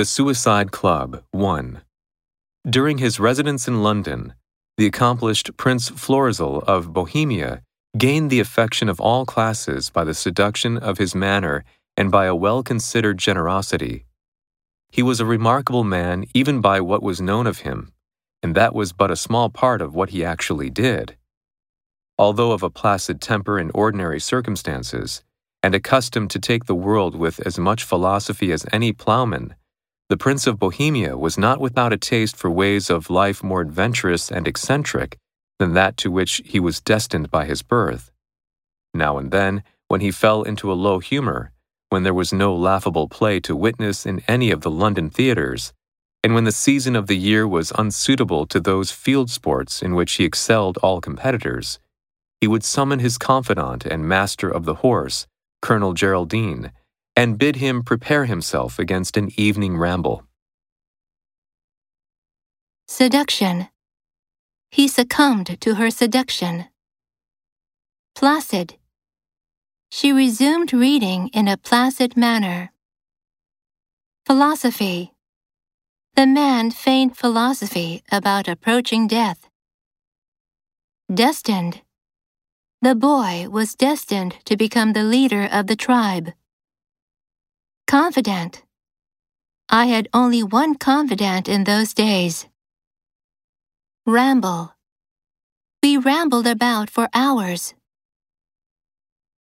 The Suicide Club 1. During his residence in London, the accomplished Prince Florizel of Bohemia gained the affection of all classes by the seduction of his manner and by a well considered generosity. He was a remarkable man even by what was known of him, and that was but a small part of what he actually did. Although of a placid temper in ordinary circumstances, and accustomed to take the world with as much philosophy as any plowman, the Prince of Bohemia was not without a taste for ways of life more adventurous and eccentric than that to which he was destined by his birth. Now and then, when he fell into a low humor, when there was no laughable play to witness in any of the London theatres, and when the season of the year was unsuitable to those field sports in which he excelled all competitors, he would summon his confidant and master of the horse, Colonel Geraldine, and bid him prepare himself against an evening ramble. Seduction. He succumbed to her seduction. Placid. She resumed reading in a placid manner. Philosophy. The man feigned philosophy about approaching death. Destined. The boy was destined to become the leader of the tribe. Confidant. I had only one confidant in those days. Ramble. We rambled about for hours.